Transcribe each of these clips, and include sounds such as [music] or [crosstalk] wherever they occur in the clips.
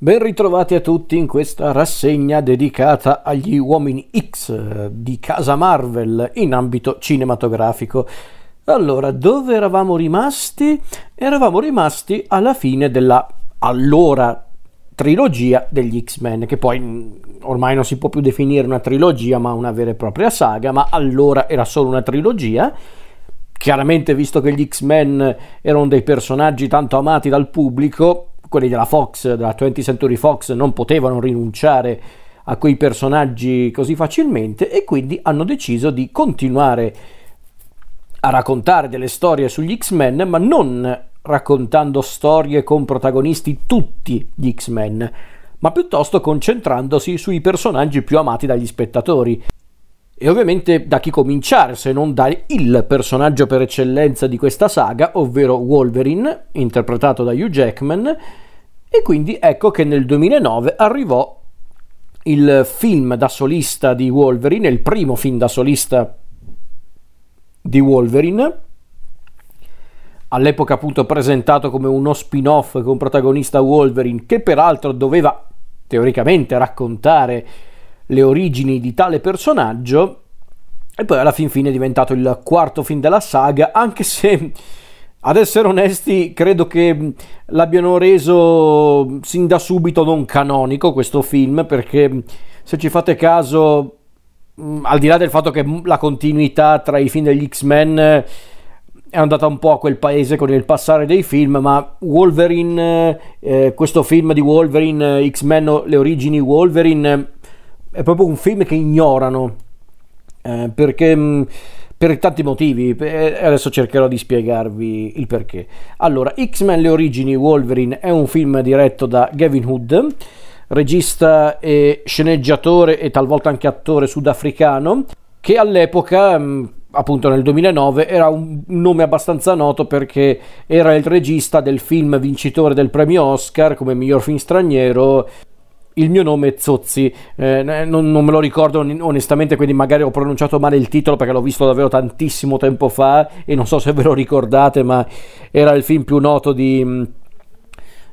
Ben ritrovati a tutti in questa rassegna dedicata agli uomini X di casa Marvel in ambito cinematografico. Allora, dove eravamo rimasti? Eravamo rimasti alla fine della allora trilogia degli X-Men, che poi mm, ormai non si può più definire una trilogia, ma una vera e propria saga, ma allora era solo una trilogia. Chiaramente, visto che gli X-Men erano dei personaggi tanto amati dal pubblico, quelli della Fox, della 20th Century Fox, non potevano rinunciare a quei personaggi così facilmente e quindi hanno deciso di continuare a raccontare delle storie sugli X-Men, ma non raccontando storie con protagonisti tutti gli X-Men, ma piuttosto concentrandosi sui personaggi più amati dagli spettatori. E ovviamente da chi cominciare se non da il personaggio per eccellenza di questa saga, ovvero Wolverine, interpretato da Hugh Jackman, e quindi ecco che nel 2009 arrivò il film da solista di Wolverine, il primo film da solista di Wolverine, all'epoca appunto presentato come uno spin-off con protagonista Wolverine, che peraltro doveva teoricamente raccontare le origini di tale personaggio e poi alla fin fine è diventato il quarto film della saga, anche se ad essere onesti credo che l'abbiano reso sin da subito non canonico questo film perché se ci fate caso al di là del fatto che la continuità tra i film degli X-Men è andata un po' a quel paese con il passare dei film, ma Wolverine, eh, questo film di Wolverine, X-Men, le origini Wolverine, è proprio un film che ignorano eh, perché per tanti motivi e adesso cercherò di spiegarvi il perché. Allora, X-Men le origini Wolverine è un film diretto da Gavin Hood, regista e sceneggiatore e talvolta anche attore sudafricano che all'epoca mh, appunto nel 2009 era un nome abbastanza noto perché era il regista del film vincitore del premio Oscar come miglior film straniero il mio nome è Zozzi, eh, non, non, me lo ricordo onestamente, quindi magari ho pronunciato male il titolo perché l'ho visto davvero tantissimo tempo fa e non so se ve lo ricordate, ma era il film più noto di, mm,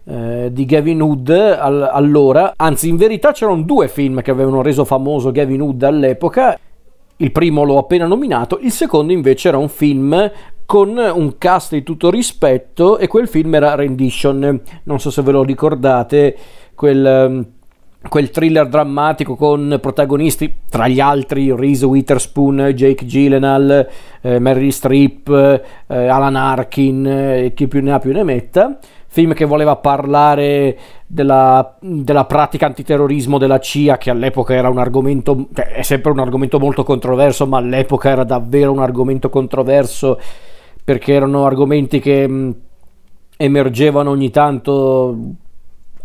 eh, di Gavin Hood all, allora. Anzi, in verità c'erano due film che avevano reso famoso Gavin Hood all'epoca. Il primo l'ho appena nominato, il secondo invece era un film con un cast di tutto rispetto e quel film era Rendition. Non so se ve lo ricordate, quel mm, quel thriller drammatico con protagonisti tra gli altri Reese Witherspoon, Jake Gyllenhaal, eh, Mary Streep, eh, Alan Arkin e eh, chi più ne ha più ne metta. Film che voleva parlare della, della, pratica antiterrorismo della CIA che all'epoca era un argomento cioè è sempre un argomento molto controverso ma all'epoca era davvero un argomento controverso perché erano argomenti che mh, emergevano ogni tanto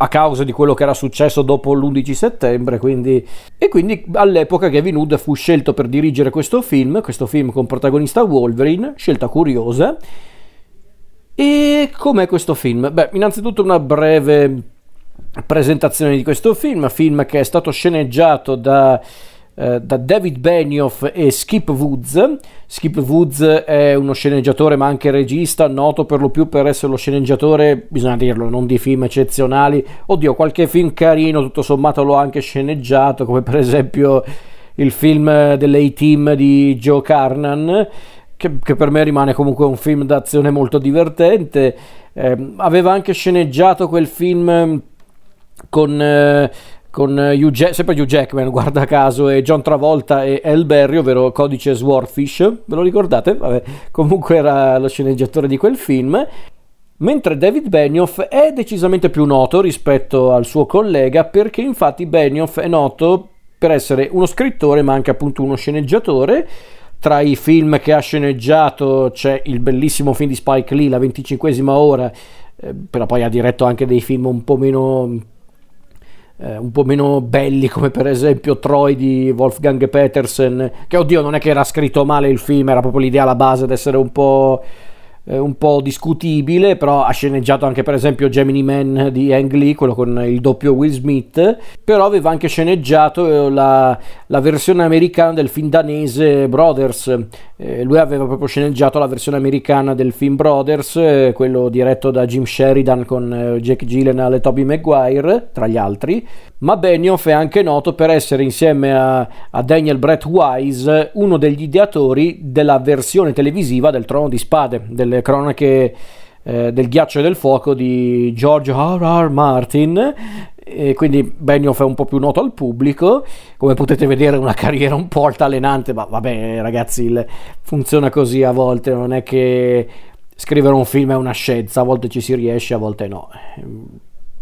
a causa di quello che era successo dopo l'11 settembre. Quindi... E quindi all'epoca Kevin Hood fu scelto per dirigere questo film, questo film con protagonista Wolverine, scelta curiosa. E com'è questo film? Beh, innanzitutto una breve presentazione di questo film, film che è stato sceneggiato da eh, da David Benioff e Skip Woods. Skip Woods è uno sceneggiatore ma anche regista, noto per lo più per essere lo sceneggiatore, bisogna dirlo, non di film eccezionali. Oddio, qualche film carino, tutto sommato l'ho anche sceneggiato, come per esempio il film dell'A-Team di Joe Carnan. Che, che, per me rimane comunque un film d'azione molto divertente. Eh, aveva anche sceneggiato quel film con eh, con Hugh Jack- sempre Hugh Jackman, [laughs] guarda caso, e John Travolta e El Berry, ovvero Codice Swordfish, ve lo ricordate? Vabbè, [laughs] comunque era lo sceneggiatore di quel film. Mentre David Benioff è decisamente più noto rispetto al suo collega perché infatti Benioff è noto per essere uno scrittore ma anche appunto uno sceneggiatore. Tra i film che ha sceneggiato c'è il bellissimo film di Spike Lee, La venticinquesima ora, eh, però poi ha diretto anche dei film un po' meno eh, un po' meno belli come per esempio Troy di Wolfgang Petersen che oddio non è che era scritto male il film era proprio l'idea alla base di essere un po' eh, un po' discutibile, però ha sceneggiato anche per esempio Gemini Man di Ang Lee, quello con il doppio Will Smith, però aveva anche sceneggiato eh, la, la versione americana del film danese Brothers, eh, lui aveva proprio sceneggiato la versione americana del film Brothers, eh, quello diretto da Jim Sheridan con eh, Jake Gyllenhaal e Tobey Maguire, tra gli altri, ma Benioff è anche noto per essere insieme a, a Daniel Brett Wise uno degli ideatori della versione televisiva del Trono di Spade, delle cronache eh, del ghiaccio e del fuoco di George R. R. Martin e quindi Benioff è un po' più noto al pubblico come potete vedere una [laughs] carriera un po' altalenante ma vabbè ragazzi il, funziona così a volte non è che scrivere un film è una scienza a volte ci si riesce a volte no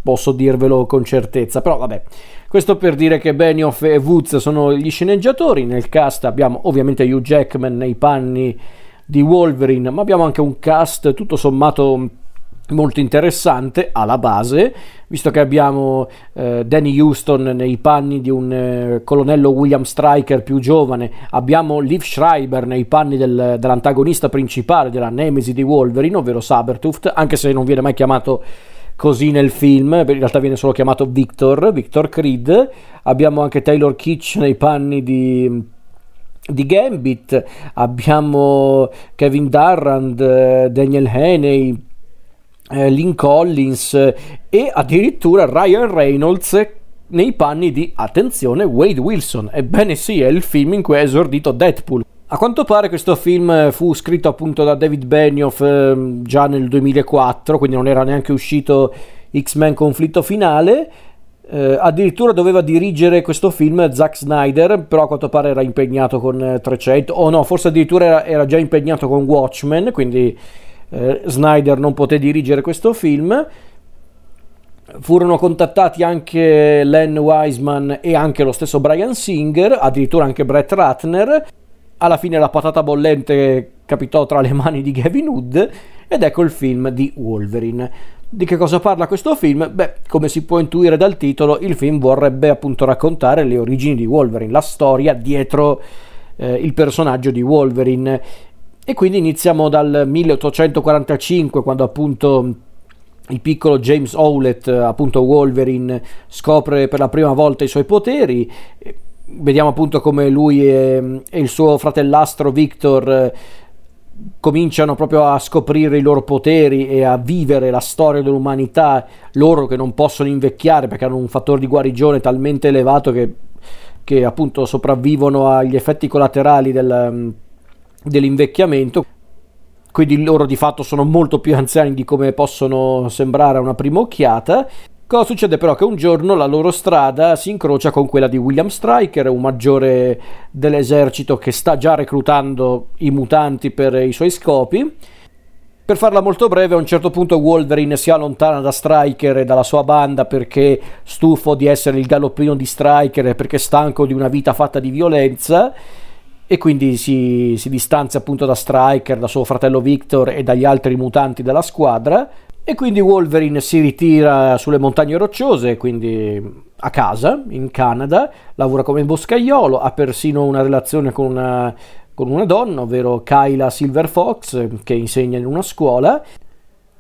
posso dirvelo con certezza però vabbè questo per dire che Benioff e Woods sono gli sceneggiatori nel cast abbiamo ovviamente Hugh Jackman nei panni di Wolverine, ma abbiamo anche un cast tutto sommato molto interessante alla base, visto che abbiamo eh, Danny Houston nei panni di un eh, colonnello William Stryker più giovane, abbiamo Liv Schreiber nei panni del, dell'antagonista principale della Nemesi di Wolverine, ovvero Sabertooth, anche se non viene mai chiamato così nel film, in realtà viene solo chiamato Victor, Victor Creed, abbiamo anche Taylor Kitsch nei panni di di Gambit abbiamo Kevin Durrand, eh, Daniel Haney, eh, Lynn Collins e addirittura Ryan Reynolds nei panni di, attenzione, Wade Wilson. Ebbene sì, è il film in cui è esordito Deadpool. A quanto pare questo film fu scritto appunto da David Benioff eh, già nel 2004, quindi non era neanche uscito X-Men Conflitto Finale eh, addirittura doveva dirigere questo film Zack Snyder, però a quanto pare era impegnato con 300, o no, forse addirittura era, era già impegnato con Watchmen, quindi eh, Snyder non poté dirigere questo film. Furono contattati anche Len Wiseman e anche lo stesso Brian Singer, addirittura anche Brett Ratner. Alla fine la patata bollente capitò tra le mani di Gavin Hood ed ecco il film di Wolverine. Di che cosa parla questo film? Beh, come si può intuire dal titolo, il film vorrebbe appunto raccontare le origini di Wolverine, la storia dietro eh, il personaggio di Wolverine. E quindi iniziamo dal 1845, quando appunto il piccolo James Howlett, appunto Wolverine, scopre per la prima volta i suoi poteri. Vediamo appunto come lui e, e il suo fratellastro Victor cominciano proprio a scoprire i loro poteri e a vivere la storia dell'umanità, loro che non possono invecchiare perché hanno un fattore di guarigione talmente elevato che, che appunto sopravvivono agli effetti collaterali del, dell'invecchiamento. Quindi loro di fatto sono molto più anziani di come possono sembrare a una prima occhiata Cosa succede però? Che un giorno la loro strada si incrocia con quella di William Stryker, un maggiore dell'esercito che sta già reclutando i mutanti per i suoi scopi. Per farla molto breve, a un certo punto Wolverine si allontana da Striker e dalla sua banda perché stufo di essere il galoppino di Striker e perché stanco di una vita fatta di violenza e quindi si, si distanzia appunto da Striker, da suo fratello Victor e dagli altri mutanti della squadra e quindi Wolverine si ritira sulle montagne rocciose, quindi a casa, in Canada, lavora come boscaiolo, ha persino una relazione con una, con una donna, ovvero Kyla Silver Fox, che insegna in una scuola.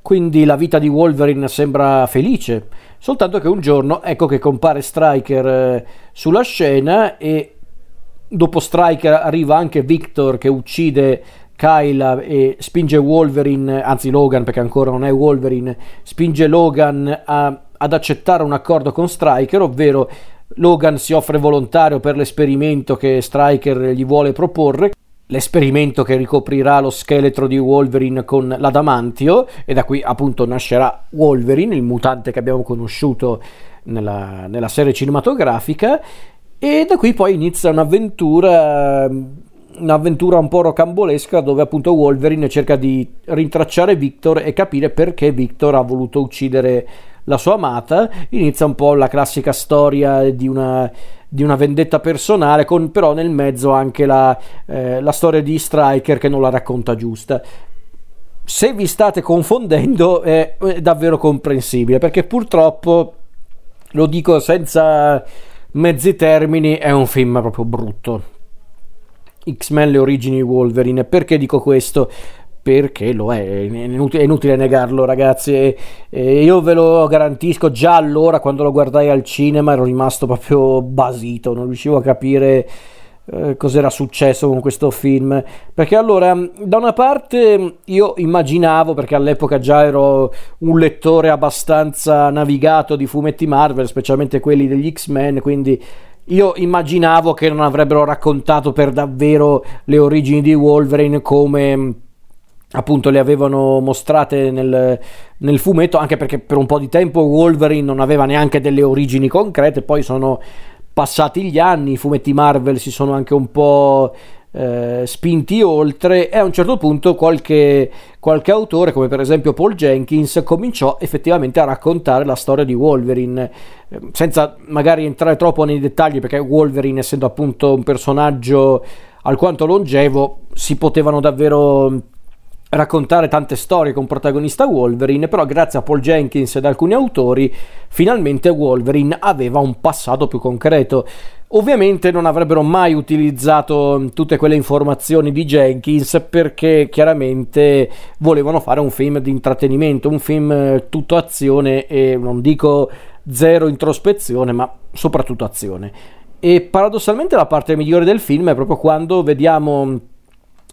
Quindi la vita di Wolverine sembra felice, soltanto che un giorno ecco che compare Striker eh, sulla scena e dopo Striker arriva anche Victor che uccide Kyle e spinge Wolverine, anzi Logan perché ancora non è Wolverine, spinge Logan a, ad accettare un accordo con Striker, ovvero Logan si offre volontario per l'esperimento che Striker gli vuole proporre, l'esperimento che ricoprirà lo scheletro di Wolverine con l'adamantio e da qui appunto nascerà Wolverine, il mutante che abbiamo conosciuto nella, nella serie cinematografica e da qui poi inizia un'avventura un'avventura un po' rocambolesca dove appunto Wolverine cerca di rintracciare Victor e capire perché Victor ha voluto uccidere la sua amata. Inizia un po' la classica storia di una, di una vendetta personale, con però nel mezzo anche la, eh, la storia di Striker che non la racconta giusta. Se vi state confondendo è, è davvero comprensibile perché purtroppo, lo dico senza mezzi termini, è un film proprio brutto X-Men le origini Wolverine. Perché dico questo? perché lo è, è inutile, negarlo ragazzi, e io ve lo garantisco, già allora quando lo guardai al cinema ero rimasto proprio basito, non riuscivo a capire eh, cos'era successo con questo film perché allora da una parte io immaginavo perché all'epoca già ero un lettore abbastanza navigato di fumetti Marvel specialmente quelli degli X-Men quindi io immaginavo che non avrebbero raccontato per davvero le origini di Wolverine come appunto le avevano mostrate nel, nel, fumetto anche perché per un po' di tempo Wolverine non aveva neanche delle origini concrete poi sono passati gli anni i fumetti Marvel si sono anche un po' eh, spinti oltre e a un certo punto qualche, qualche autore come per esempio Paul Jenkins cominciò effettivamente a raccontare la storia di Wolverine eh, senza magari entrare troppo nei dettagli perché Wolverine essendo appunto un personaggio alquanto longevo si potevano davvero raccontare tante storie con protagonista Wolverine, però grazie a Paul Jenkins ed alcuni autori, finalmente Wolverine aveva un passato più concreto. Ovviamente non avrebbero mai utilizzato tutte quelle informazioni di Jenkins perché chiaramente volevano fare un film di intrattenimento, un film eh, tutto azione e non dico zero introspezione, ma soprattutto azione. E paradossalmente la parte migliore del film è proprio quando vediamo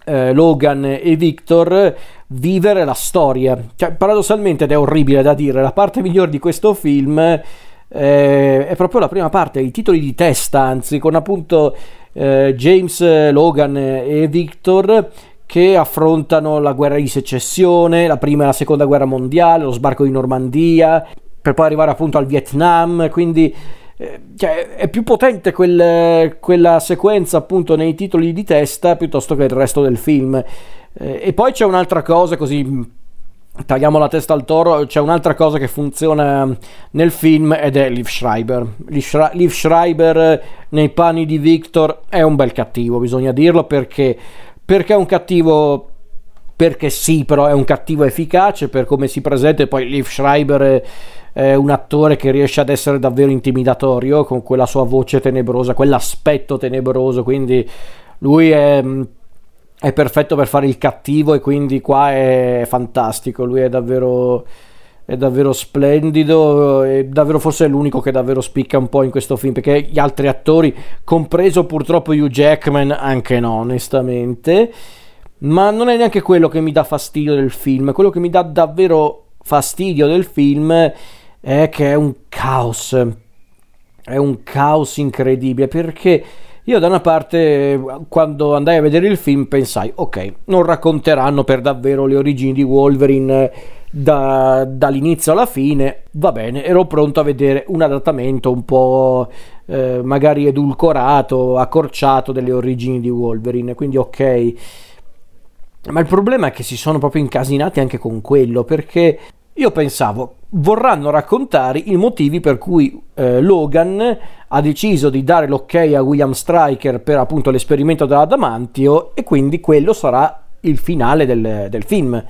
eh, Logan e Victor vivere la storia. Cioè, paradossalmente, ed è orribile da dire, la parte migliore di questo film eh, è proprio la prima parte, i titoli di testa, anzi, con appunto eh, James Logan e Victor che affrontano la guerra di secessione, la prima e la seconda guerra mondiale, lo sbarco di Normandia, per poi arrivare appunto al Vietnam, quindi eh, cioè, è più potente quel, quella sequenza appunto nei titoli di testa piuttosto che il resto del film. Eh, e poi c'è un'altra cosa così tagliamo la testa al toro, c'è un'altra cosa che funziona nel film ed è Liv Schreiber. Liv Schreiber nei panni di Victor è un bel cattivo, bisogna dirlo perché, perché è un cattivo perché sì, però è un cattivo efficace per come si presenta e poi Liv Schreiber è un attore che riesce ad essere davvero intimidatorio con quella sua voce tenebrosa, quell'aspetto tenebroso, quindi lui è, è perfetto per fare il cattivo e quindi qua è fantastico, lui è davvero è davvero splendido, è davvero forse è l'unico che davvero spicca un po' in questo film, perché gli altri attori, compreso purtroppo Hugh Jackman, anche no, onestamente, ma non è neanche quello che mi dà fastidio del film, quello che mi dà davvero fastidio del film è che è un caos. È un caos incredibile perché io da una parte quando andai a vedere il film pensai ok, non racconteranno per davvero le origini di Wolverine da, dall'inizio alla fine, va bene, ero pronto a vedere un adattamento un po' eh, magari edulcorato, accorciato delle origini di Wolverine, quindi ok. Ma il problema è che si sono proprio incasinati anche con quello perché io pensavo, vorranno raccontare i motivi per cui eh, Logan ha deciso di dare l'ok a William Striker per appunto l'esperimento dell'adamantio e quindi quello sarà il finale del, del film.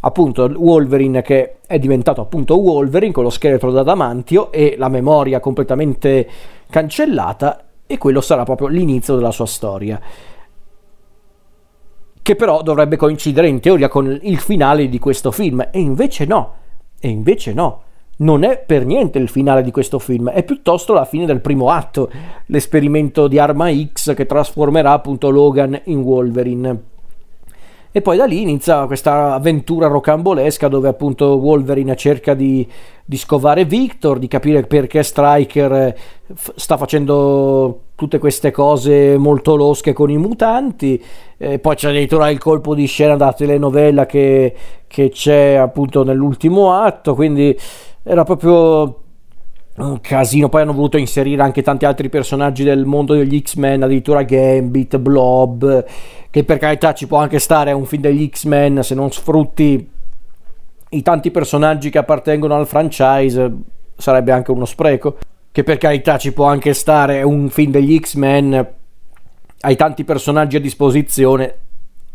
Appunto Wolverine che è diventato appunto Wolverine con lo scheletro d'adamantio e la memoria completamente cancellata e quello sarà proprio l'inizio della sua storia che però dovrebbe coincidere in teoria con il finale di questo film e invece no e invece no, non è per niente il finale di questo film, è piuttosto la fine del primo atto, l'esperimento di Arma X che trasformerà appunto Logan in Wolverine. E poi da lì inizia questa avventura rocambolesca dove appunto Wolverine cerca di, di scovare Victor, di capire perché Striker eh, sta facendo tutte queste cose molto losche con i mutanti. E poi c'è addirittura il colpo di scena da telenovela che, che c'è appunto nell'ultimo atto, quindi era proprio un casino. Poi hanno voluto inserire anche tanti altri personaggi del mondo degli X-Men, addirittura Gambit, Blob, che per carità ci può anche stare un film degli X-Men se non sfrutti i tanti personaggi che appartengono al franchise, sarebbe anche uno spreco. Che per carità ci può anche stare un film degli X-Men, hai tanti personaggi a disposizione,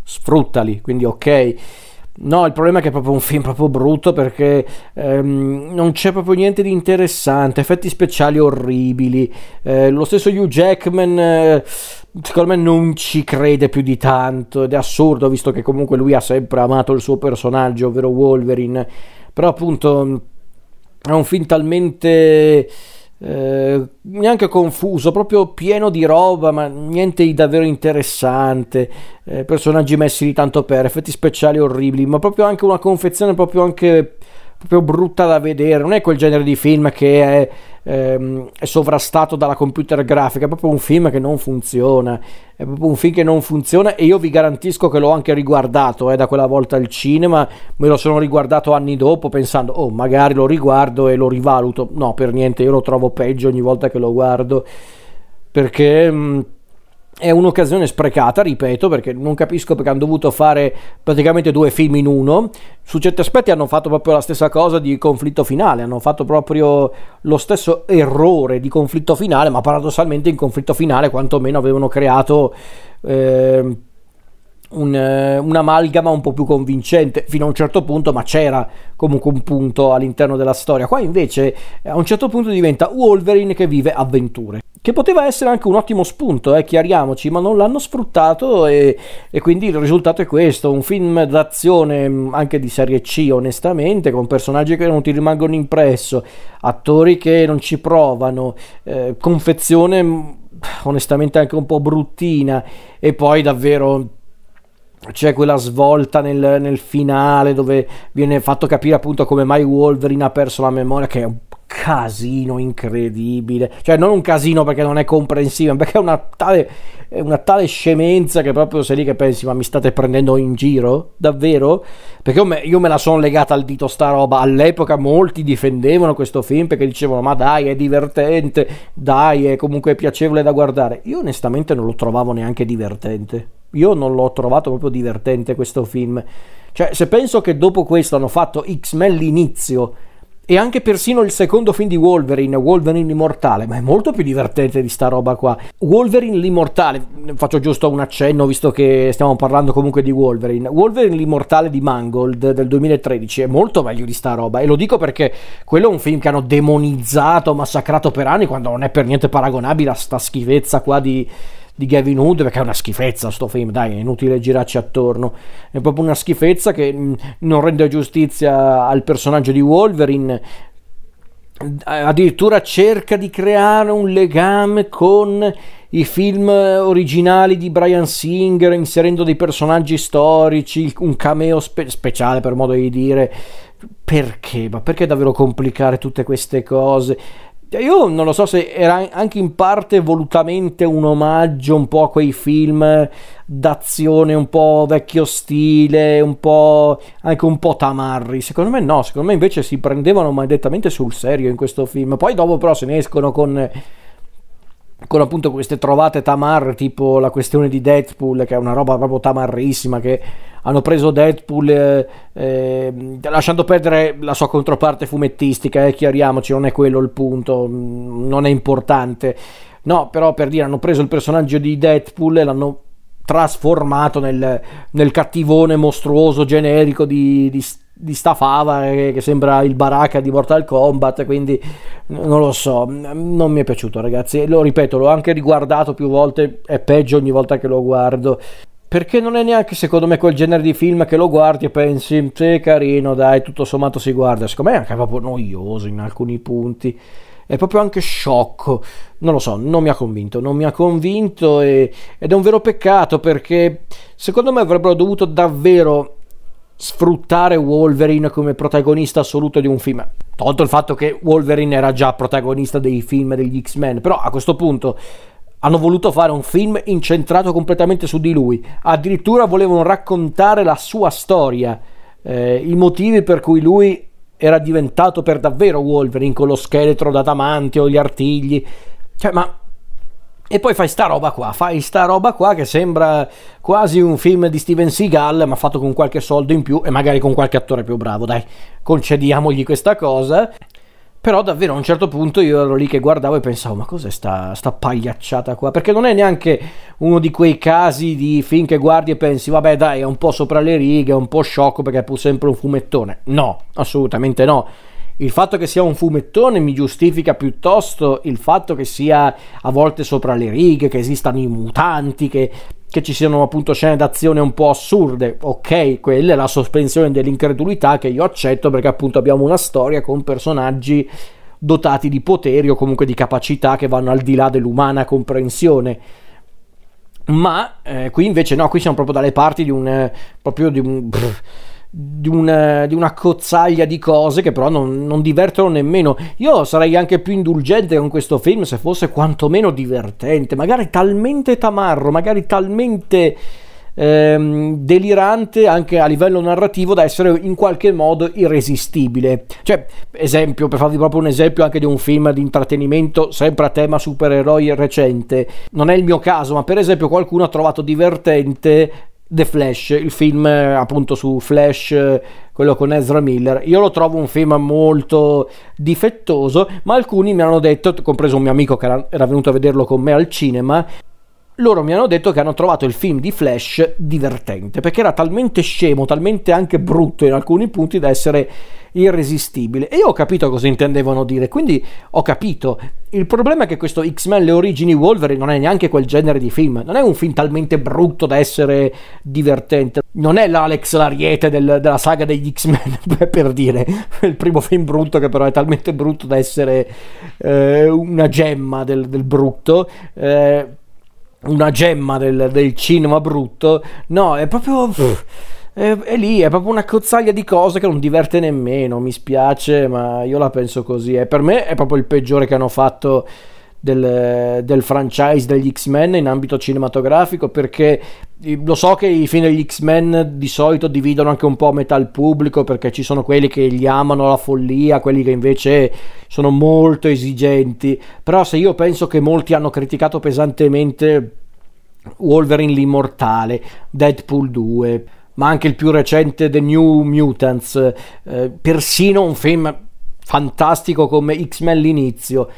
sfruttali, quindi ok No, il problema è che è proprio un film proprio brutto perché ehm, non c'è proprio niente di interessante, effetti speciali orribili. Eh, lo stesso Hugh Jackman, eh, secondo me, non ci crede più di tanto ed è assurdo visto che comunque lui ha sempre amato il suo personaggio, ovvero Wolverine. Però appunto è un film talmente eh, neanche confuso, proprio pieno di roba, ma niente di davvero interessante. Eh, personaggi messi di tanto per, effetti speciali orribili, ma proprio anche una confezione proprio anche proprio brutta da vedere. Non è quel genere di film che è, ehm, è sovrastato dalla computer grafica, è proprio un film che non funziona. È proprio un film che non funziona e io vi garantisco che l'ho anche riguardato eh, da quella volta al cinema. Me lo sono riguardato anni dopo pensando, oh, magari lo riguardo e lo rivaluto. No, per niente, io lo trovo peggio ogni volta che lo guardo perché. Mh, è un'occasione sprecata, ripeto, perché non capisco perché hanno dovuto fare praticamente due film in uno. Su certi aspetti hanno fatto proprio la stessa cosa di conflitto finale, hanno fatto proprio lo stesso errore di conflitto finale, ma paradossalmente in conflitto finale quantomeno avevano creato eh, un, un'amalgama un po' più convincente fino a un certo punto, ma c'era comunque un punto all'interno della storia. Qua invece a un certo punto diventa Wolverine che vive avventure che poteva essere anche un ottimo spunto, eh, chiariamoci, ma non l'hanno sfruttato e, e, quindi il risultato è questo, un film d'azione mm, anche di serie C onestamente, con personaggi che non ti rimangono impresso, attori che non ci provano, eh, confezione mm, onestamente anche un po' bruttina e poi davvero c'è quella svolta nel, nel, finale dove viene fatto capire appunto come mai Wolverine ha perso la memoria che è un casino incredibile. Cioè non un casino perché non è comprensibile perché è una tale, è una tale scemenza che proprio sei lì che pensi ma mi state prendendo in giro? Davvero? Perché io me, io me la sono legata al dito sta roba. All'epoca molti difendevano questo film perché dicevano ma dai è divertente dai è comunque piacevole da guardare. Io onestamente non lo trovavo neanche divertente io non l'ho trovato proprio divertente questo film cioè se penso che dopo questo hanno fatto X-Men l'inizio e anche persino il secondo film di Wolverine, Wolverine l'immortale, ma è molto più divertente di sta roba qua. Wolverine l'immortale, faccio giusto un accenno visto che stiamo parlando comunque di Wolverine. Wolverine l'immortale di Mangold del 2013 è molto meglio di sta roba e lo dico perché quello è un film che hanno demonizzato, massacrato per anni quando non è per niente paragonabile a sta schifezza qua di di Gavin Hood perché è una schifezza sto film, dai, è inutile girarci attorno. È proprio una schifezza che mm, non rende giustizia al personaggio di Wolverine. Addirittura cerca di creare un legame con i film originali di Brian Singer, inserendo dei personaggi storici, un cameo spe- speciale per modo di dire. Perché? Ma perché davvero complicare tutte queste cose? Io non lo so se era anche in parte volutamente un omaggio un po' a quei film d'azione un po' vecchio stile, un po' anche un po' tamarri. Secondo me no, secondo me invece si prendevano maledettamente sul serio in questo film. Poi dopo però se ne escono con con appunto queste trovate tamar tipo la questione di Deadpool che è una roba proprio tamarrissima che hanno preso Deadpool eh, eh, lasciando perdere la sua controparte fumettistica eh, chiariamoci non è quello il punto mm, non è importante. No però per dire hanno preso il personaggio di Deadpool e l'hanno trasformato nel, nel cattivone mostruoso generico di, di di sta fava che, che, sembra il baracca di Mortal Kombat quindi non lo so non mi è piaciuto ragazzi. Lo ripeto l'ho anche riguardato più volte è peggio ogni volta che lo guardo. Perché non è neanche secondo me quel genere di film che lo guardi e pensi sì carino dai tutto sommato si guarda. Secondo me è anche proprio noioso in alcuni punti è proprio anche sciocco. Non lo so non mi ha convinto non mi ha convinto e, ed è un vero peccato perché secondo me avrebbero dovuto davvero sfruttare Wolverine come protagonista assoluto di un film. Tolto il fatto che Wolverine era già protagonista dei film degli X-Men, però a questo punto hanno voluto fare un film incentrato completamente su di lui. Addirittura volevano raccontare la sua storia, eh, i motivi per cui lui era diventato per davvero Wolverine con lo scheletro d'adamantio, gli artigli. Cioè, ma e poi fai sta roba qua, fai sta roba qua che sembra quasi un film di Steven Seagal, ma fatto con qualche soldo in più e magari con qualche attore più bravo, dai, concediamogli questa cosa. Però davvero a un certo punto io ero lì che guardavo e pensavo ma cos'è sta, sta pagliacciata qua? Perché non è neanche uno di quei casi di film che guardi e pensi vabbè dai è un po' sopra le righe, è un po' sciocco perché è pur sempre un fumettone. No, assolutamente no. Il fatto che sia un fumettone mi giustifica piuttosto il fatto che sia a volte sopra le righe, che esistano i mutanti, che, che ci siano appunto scene d'azione un po' assurde. Ok, quella è la sospensione dell'incredulità che io accetto perché appunto abbiamo una storia con personaggi dotati di poteri o comunque di capacità che vanno al di là dell'umana comprensione. Ma eh, qui invece no, qui siamo proprio dalle parti di un... Eh, proprio di un... Brr, di una, di una, cozzaglia di cose che però non, non, divertono nemmeno. Io sarei anche più indulgente con questo film se fosse quantomeno divertente, magari talmente tamarro, magari talmente ehm, delirante anche a livello narrativo da essere in qualche modo irresistibile. Cioè, esempio, per farvi proprio un esempio anche di un film di intrattenimento sempre a tema supereroi recente. Non è il mio caso, ma per esempio qualcuno ha trovato divertente The Flash, il film eh, appunto su Flash, eh, quello con Ezra Miller. Io lo trovo un film molto difettoso, ma alcuni mi hanno detto, compreso un mio amico che era venuto a vederlo con me al cinema, loro mi hanno detto che hanno trovato il film di Flash divertente, perché era talmente scemo, talmente anche brutto in alcuni punti da essere irresistibile. E io ho capito cosa intendevano dire, quindi ho capito. Il problema è che questo X-Men Le origini Wolverine non è neanche quel genere di film, non è un film talmente brutto da essere divertente. Non è l'Alex Lariete del, della saga degli X-Men, [laughs] per dire, il primo film brutto che però è talmente brutto da essere eh, una gemma del, del brutto. Eh, una gemma del, del cinema brutto, no, è proprio... È, è, lì, è proprio una cozzaglia di cose che non diverte nemmeno, mi spiace, ma io la penso così. E per me è proprio il peggiore che hanno fatto del, del, franchise degli X-Men in ambito cinematografico perché lo so che i film degli X-Men di solito dividono anche un po' metà il pubblico perché ci sono quelli che li amano alla follia, quelli che invece sono molto esigenti, però se io penso che molti hanno criticato pesantemente Wolverine l'immortale, Deadpool 2, ma anche il più recente The New Mutants, eh, persino un film fantastico come X-Men l'inizio,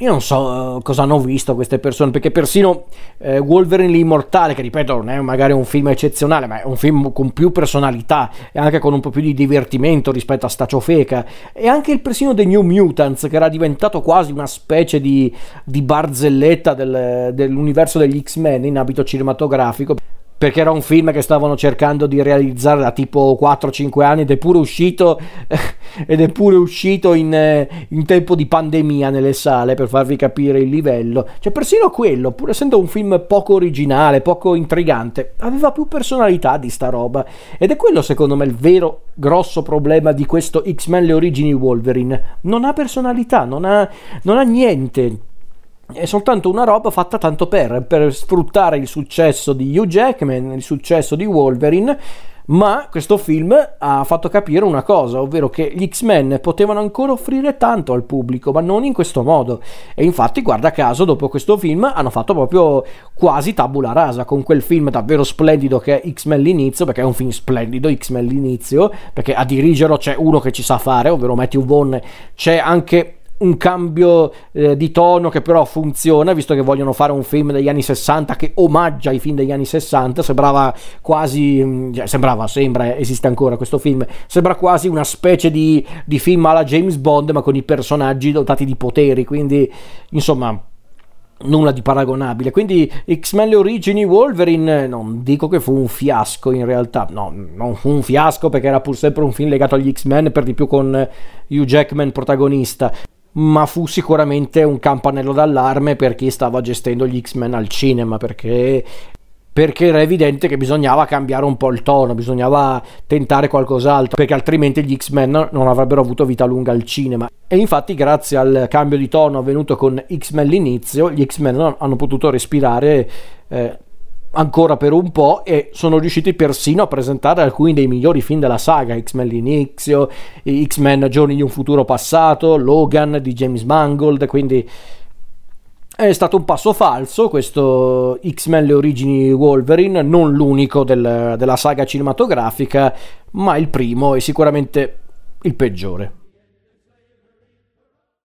io non so uh, cosa hanno visto queste persone, perché persino eh, Wolverine l'immortale, che ripeto non è magari un film eccezionale, ma è un film con più personalità e anche con un po' più di divertimento rispetto a sta ciofeca, e anche il persino The New Mutants, che era diventato quasi una specie di, di barzelletta del, dell'universo degli X-Men in abito cinematografico perché era un film che stavano cercando di realizzare da tipo 4-5 anni ed è pure uscito [laughs] ed è pure uscito in, eh, in, tempo di pandemia nelle sale per farvi capire il livello. Cioè persino quello pur essendo un film poco originale poco intrigante aveva più personalità di sta roba. Ed è quello secondo me il vero grosso problema di questo X-Men le origini Wolverine. Non ha personalità non ha, non ha niente è soltanto una roba fatta tanto per, per sfruttare il successo di Hugh Jackman, il successo di Wolverine, ma questo film ha fatto capire una cosa, ovvero che gli X-Men potevano ancora offrire tanto al pubblico, ma non in questo modo. E infatti, guarda caso, dopo questo film hanno fatto proprio quasi tabula rasa con quel film davvero splendido che è X-Men l'inizio, perché è un film splendido, X-Men l'inizio, perché a dirigerlo c'è uno che ci sa fare, ovvero Matthew Vaughn, c'è anche un cambio eh, di tono che però funziona, visto che vogliono fare un film degli anni 60 che omaggia i film degli anni 60, sembrava quasi, mm, cioè, sembrava, sembra, esiste ancora questo film, sembra quasi una specie di, di film alla James Bond ma con i personaggi dotati di poteri, quindi insomma nulla di paragonabile. Quindi X-Men le origini Wolverine non dico che fu un fiasco in realtà, no, non fu un fiasco perché era pur sempre un film legato agli X-Men, per di più con Hugh Jackman protagonista ma fu sicuramente un campanello d'allarme per chi stava gestendo gli X-Men al cinema perché perché era evidente che bisognava cambiare un po' il tono, bisognava tentare qualcos'altro, perché altrimenti gli X-Men non avrebbero avuto vita lunga al cinema. E infatti, grazie al cambio di tono avvenuto con X-Men l'inizio, gli X-Men hanno potuto respirare eh, ancora per un po' e sono riusciti persino a presentare alcuni dei migliori film della saga, X-Men l'inizio, X-Men Giorni di un futuro passato, Logan di James Mangold, quindi è stato un passo falso questo X-Men le origini Wolverine, non l'unico del, della saga cinematografica, ma il primo e sicuramente il peggiore.